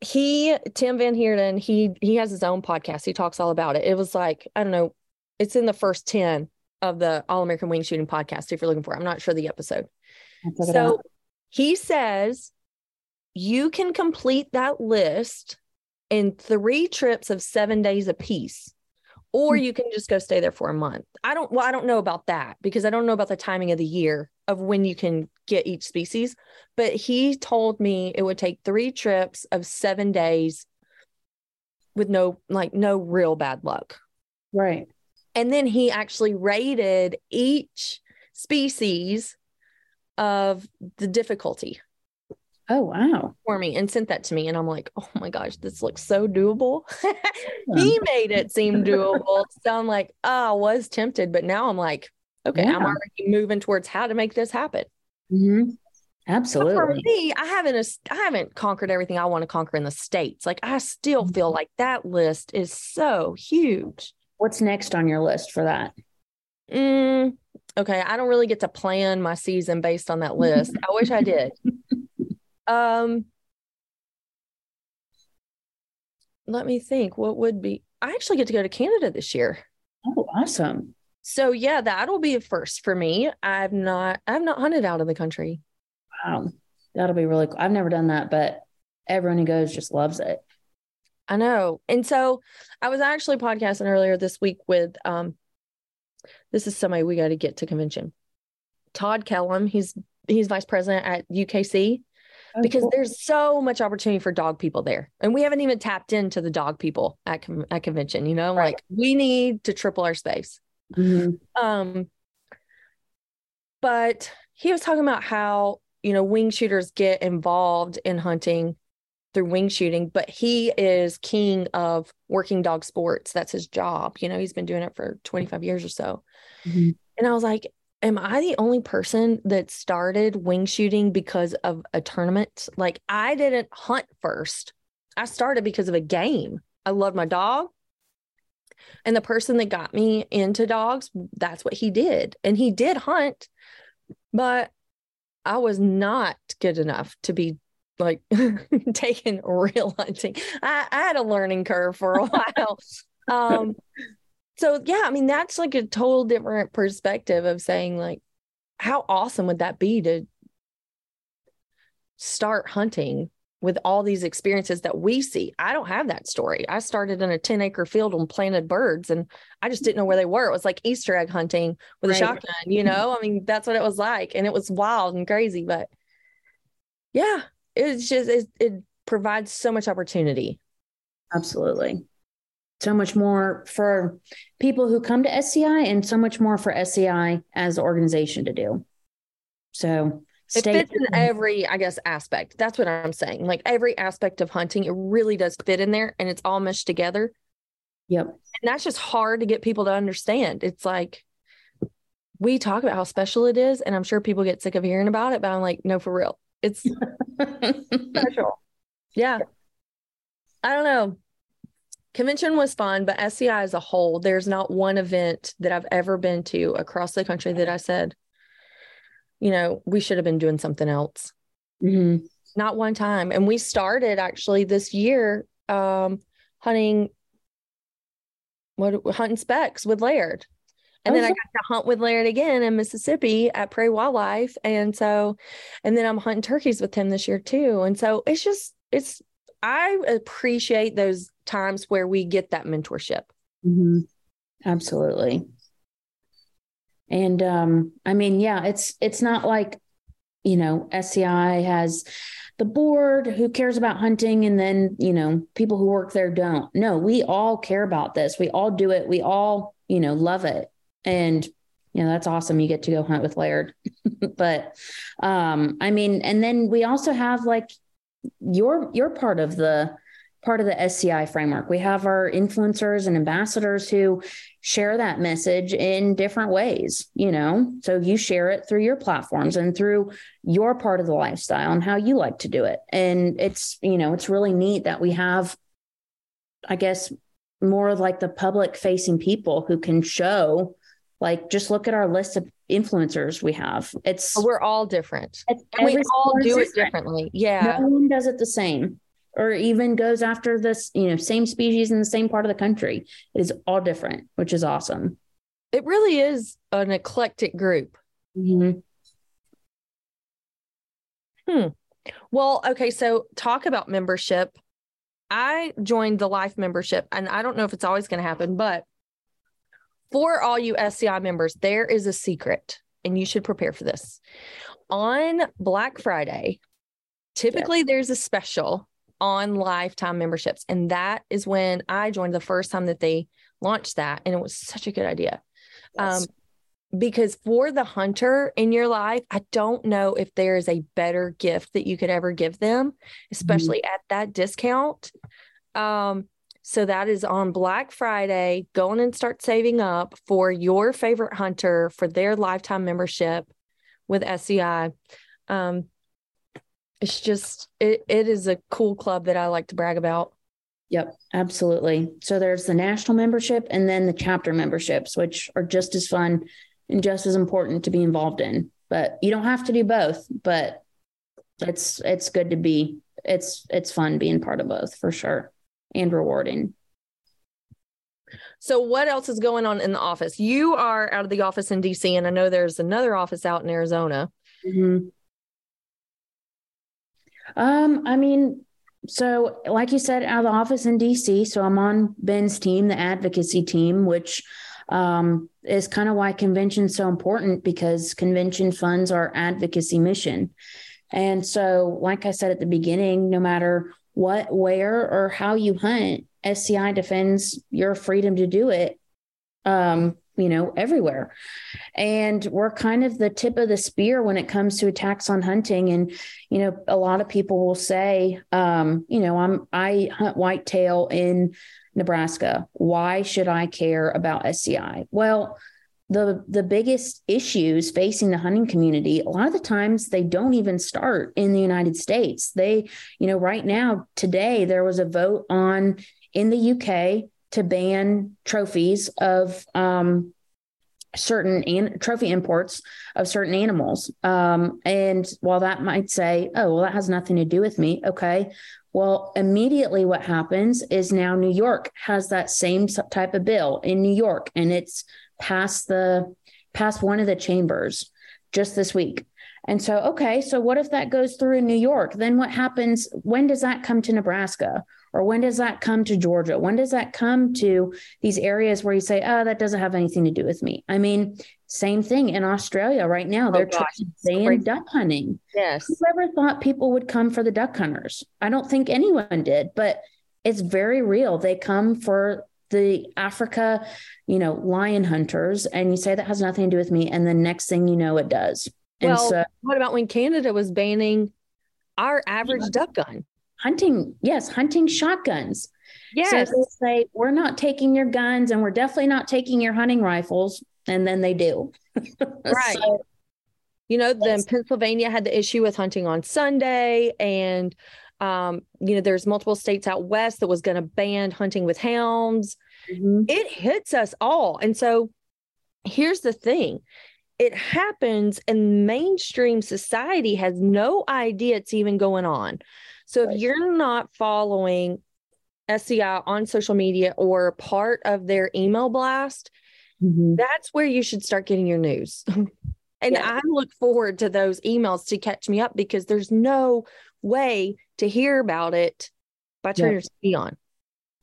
he, Tim Van Heerden, he he has his own podcast. He talks all about it. It was like I don't know, it's in the first ten of the All American Wing Shooting podcast. If you're looking for, it. I'm not sure the episode. I'll check it So he says you can complete that list in three trips of seven days apiece, or Hmm. you can just go stay there for a month. I don't, well, I don't know about that because I don't know about the timing of the year of when you can get each species. But he told me it would take three trips of seven days with no, like, no real bad luck. Right. And then he actually rated each species of the difficulty Oh wow. for me and sent that to me. And I'm like, oh my gosh, this looks so doable. he made it seem doable. So I'm like, oh, I was tempted, but now I'm like, okay, I'm already moving towards how to make this happen. Mm-hmm. But for me, I haven't I haven't conquered everything I want to conquer in the states. Like I still feel like that list is so huge. What's next on your list for that? Mm, okay, I don't really get to plan my season based on that list. I wish I did. Um, let me think. What would be? I actually get to go to Canada this year. Oh, awesome. So yeah, that'll be a first for me. I've not I've not hunted out of the country. Wow. That'll be really cool. I've never done that, but everyone who goes just loves it. I know. And so I was actually podcasting earlier this week with um this is somebody we got to get to convention. Todd Kellum, he's he's vice president at UKC because cool. there's so much opportunity for dog people there. And we haven't even tapped into the dog people at con- at convention, you know? Right. Like we need to triple our space. Mhm. Um, but he was talking about how, you know, wing shooters get involved in hunting through wing shooting, but he is king of working dog sports. That's his job. You know, he's been doing it for 25 years or so. Mhm. And I was like, am I the only person that started wing shooting because of a tournament? Like, I didn't hunt first. I started because of a game. I love my dog. And the person that got me into dogs, that's what he did. And he did hunt, but I was not good enough to be like taking real hunting. I, I had a learning curve for a while. um, so yeah, I mean, that's like a total different perspective of saying, like, how awesome would that be to start hunting with all these experiences that we see. I don't have that story. I started in a 10 acre field and planted birds and I just didn't know where they were. It was like Easter egg hunting with right. a shotgun, you know? I mean, that's what it was like. And it was wild and crazy, but yeah, it's just, it, it provides so much opportunity. Absolutely. So much more for people who come to SCI and so much more for SCI as an organization to do. So it fits in every, I guess, aspect. That's what I'm saying. Like every aspect of hunting, it really does fit in there and it's all meshed together. Yep. And that's just hard to get people to understand. It's like we talk about how special it is, and I'm sure people get sick of hearing about it, but I'm like, no, for real. It's special. Yeah. I don't know. Convention was fun, but SCI as a whole, there's not one event that I've ever been to across the country that I said, you know, we should have been doing something else. Mm-hmm. Not one time. And we started actually this year um, hunting what hunting specks with Laird. And oh, then I got to hunt with Laird again in Mississippi at Prairie Wildlife. And so, and then I'm hunting turkeys with him this year too. And so it's just, it's, I appreciate those times where we get that mentorship. Mm-hmm. Absolutely. And um, I mean, yeah, it's it's not like, you know, SCI has the board who cares about hunting and then, you know, people who work there don't. No, we all care about this. We all do it. We all, you know, love it. And you know, that's awesome. You get to go hunt with Laird. but um, I mean, and then we also have like your your part of the part of the SCI framework. We have our influencers and ambassadors who share that message in different ways, you know. So you share it through your platforms and through your part of the lifestyle and how you like to do it. And it's, you know, it's really neat that we have I guess more of like the public facing people who can show like just look at our list of influencers we have. It's we're all different. and we all do it differently. Yeah. No one does it the same or even goes after this, you know, same species in the same part of the country. It is all different, which is awesome. It really is an eclectic group. Mm-hmm. Hmm. Well, okay. So talk about membership. I joined the life membership, and I don't know if it's always going to happen, but for all you SCI members, there is a secret, and you should prepare for this. On Black Friday, typically there's a special on lifetime memberships. And that is when I joined the first time that they launched that. And it was such a good idea. Yes. Um, because for the hunter in your life, I don't know if there is a better gift that you could ever give them, especially mm-hmm. at that discount. Um, so that is on Black Friday. Go on and start saving up for your favorite hunter for their lifetime membership with SCI. Um, it's just it, it is a cool club that I like to brag about. Yep, absolutely. So there's the national membership and then the chapter memberships, which are just as fun and just as important to be involved in. But you don't have to do both, but it's it's good to be it's it's fun being part of both for sure and rewarding. So what else is going on in the office? You are out of the office in DC and I know there's another office out in Arizona. Mm-hmm. Um, I mean, so like you said, out of the office in DC. So I'm on Ben's team, the advocacy team, which um, is kind of why convention's so important because convention funds our advocacy mission. And so, like I said at the beginning, no matter what, where, or how you hunt, SCI defends your freedom to do it. Um, you know, everywhere. And we're kind of the tip of the spear when it comes to attacks on hunting. And, you know, a lot of people will say, um, you know, I'm I hunt whitetail in Nebraska. Why should I care about SCI? Well, the the biggest issues facing the hunting community a lot of the times they don't even start in the United States. They, you know, right now today there was a vote on in the UK to ban trophies of um, certain an- trophy imports of certain animals. Um, and while that might say, oh, well, that has nothing to do with me. Okay. Well, immediately what happens is now New York has that same type of bill in New York, and it's past the past one of the chambers just this week. And so, okay, so what if that goes through in New York? Then what happens? When does that come to Nebraska? Or when does that come to Georgia? When does that come to these areas where you say, oh, that doesn't have anything to do with me? I mean, same thing in Australia right now. Oh, They're oh, trying duck hunting. Yes. Whoever thought people would come for the duck hunters? I don't think anyone did, but it's very real. They come for the Africa, you know, lion hunters, and you say that has nothing to do with me. And the next thing you know, it does. And well, so, what about when Canada was banning our average duck gun? Hunting, yes, hunting shotguns. Yes. So they say, we're not taking your guns and we're definitely not taking your hunting rifles. And then they do. right. So, you know, then Pennsylvania had the issue with hunting on Sunday. And, um, you know, there's multiple states out west that was going to ban hunting with hounds. Mm-hmm. It hits us all. And so here's the thing it happens and mainstream society has no idea it's even going on. So if you're not following SCI on social media or part of their email blast, mm-hmm. that's where you should start getting your news. and yeah. I look forward to those emails to catch me up because there's no way to hear about it by turning your TV on.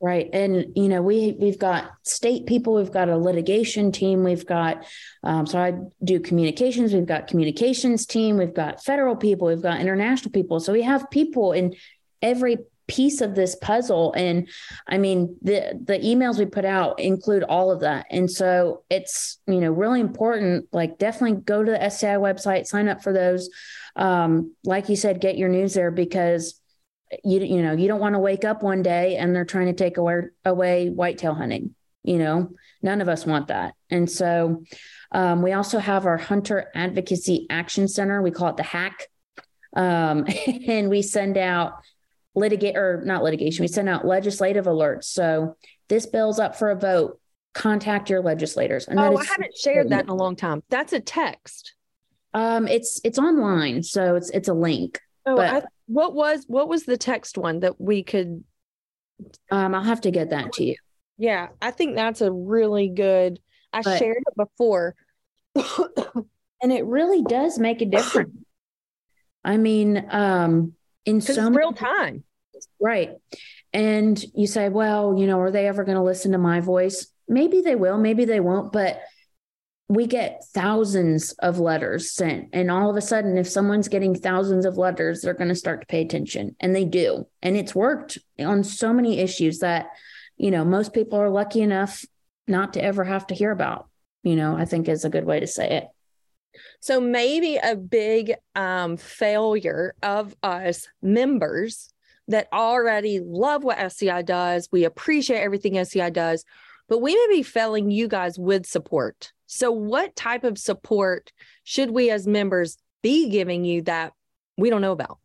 Right. And, you know, we, we've got state people, we've got a litigation team, we've got, um, so I do communications, we've got communications team, we've got federal people, we've got international people. So we have people in every piece of this puzzle. And I mean, the, the emails we put out include all of that. And so it's, you know, really important, like definitely go to the SCI website, sign up for those. Um, like you said, get your news there because you you know you don't want to wake up one day and they're trying to take away away whitetail hunting you know? None of us want that. And so um, we also have our hunter advocacy action center. We call it the hack. Um, and we send out litigate or not litigation we send out legislative alerts. So this bill's up for a vote. Contact your legislators. And oh i haven't shared that in a long time. That's a text. Um it's it's online so it's it's a link. Oh, but, I, what was what was the text one that we could? Um, I'll have to get that to you. Yeah, I think that's a really good. I but, shared it before, and it really does make a difference. I mean, um, in some real time, right? And you say, well, you know, are they ever going to listen to my voice? Maybe they will, maybe they won't, but we get thousands of letters sent. And all of a sudden, if someone's getting thousands of letters, they're going to start to pay attention. And they do. And it's worked on so many issues that, you know, most people are lucky enough not to ever have to hear about, you know, I think is a good way to say it. So maybe a big um, failure of us members that already love what SCI does, we appreciate everything SCI does, but we may be failing you guys with support. So, what type of support should we as members be giving you that we don't know about?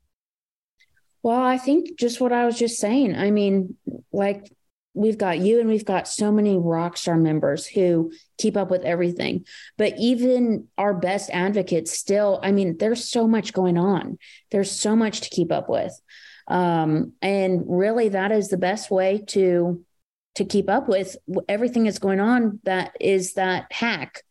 Well, I think just what I was just saying. I mean, like we've got you and we've got so many rockstar members who keep up with everything. But even our best advocates still, I mean, there's so much going on. There's so much to keep up with. Um, and really that is the best way to to keep up with everything that's going on that is that hack.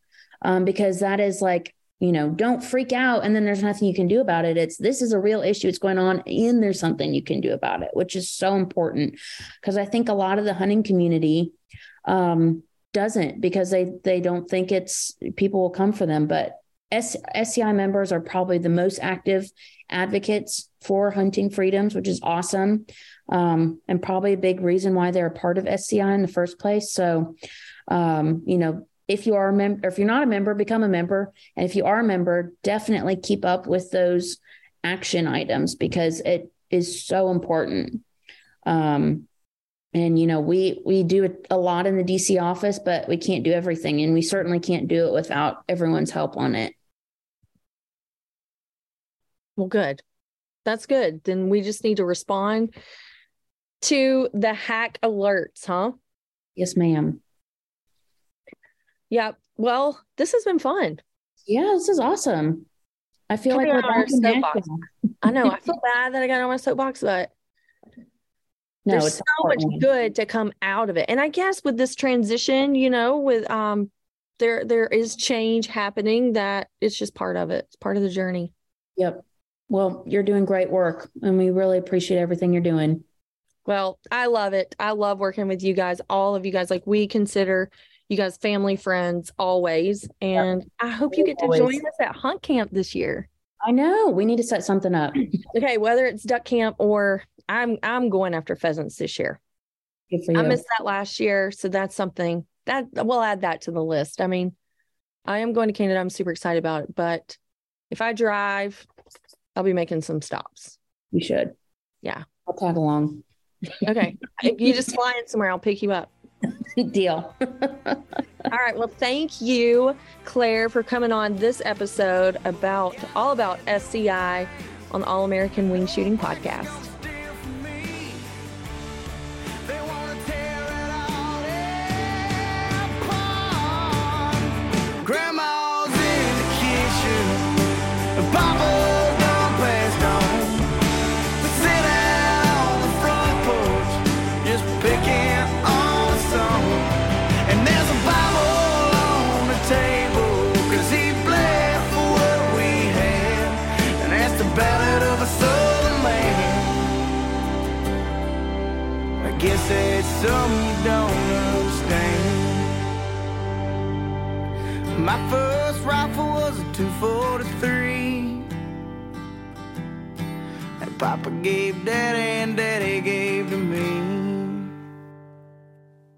Um, because that is like you know don't freak out and then there's nothing you can do about it. It's this is a real issue. It's going on and there's something you can do about it which is so important. Because i think a lot of the hunting community um, doesn't because they they don't think it's people will come for them. But S- SCI members are probably the most active advocates for hunting freedoms, which is awesome um, and probably a big reason why they're a part of SCI in the first place. So, um, you know, if you are a member, if you're not a member, become a member. And if you are a member, definitely keep up with those action items because it is so important. Um, and you know, we we do a lot in the DC office, but we can't do everything, and we certainly can't do it without everyone's help on it. Well, good. That's good. Then we just need to respond to the hack alerts, huh? Yes, ma'am. Yeah. Well, this has been fun. Yeah, this is awesome. I feel Coming like we're soapbox. I know. I feel bad that I got on my soapbox, but no, there's so much good to come out of it. And I guess with this transition, you know, with um there there is change happening that it's just part of it. It's part of the journey. Yep. Well, you're doing great work and we really appreciate everything you're doing. Well, I love it. I love working with you guys, all of you guys. Like we consider you guys family friends always. And yep. I hope you get to always. join us at Hunt Camp this year. I know. We need to set something up. okay, whether it's duck camp or I'm I'm going after pheasants this year. I missed that last year, so that's something that we'll add that to the list. I mean, I am going to Canada. I'm super excited about it, but if I drive, I'll be making some stops. You should. Yeah. I'll tag along. Okay. if you just fly in somewhere, I'll pick you up. Deal. All right. Well, thank you, Claire, for coming on this episode about all about SCI on the All American Wing Shooting Podcast. Say something you don't understand. My first rifle was a 243 that Papa gave Daddy and Daddy gave to me.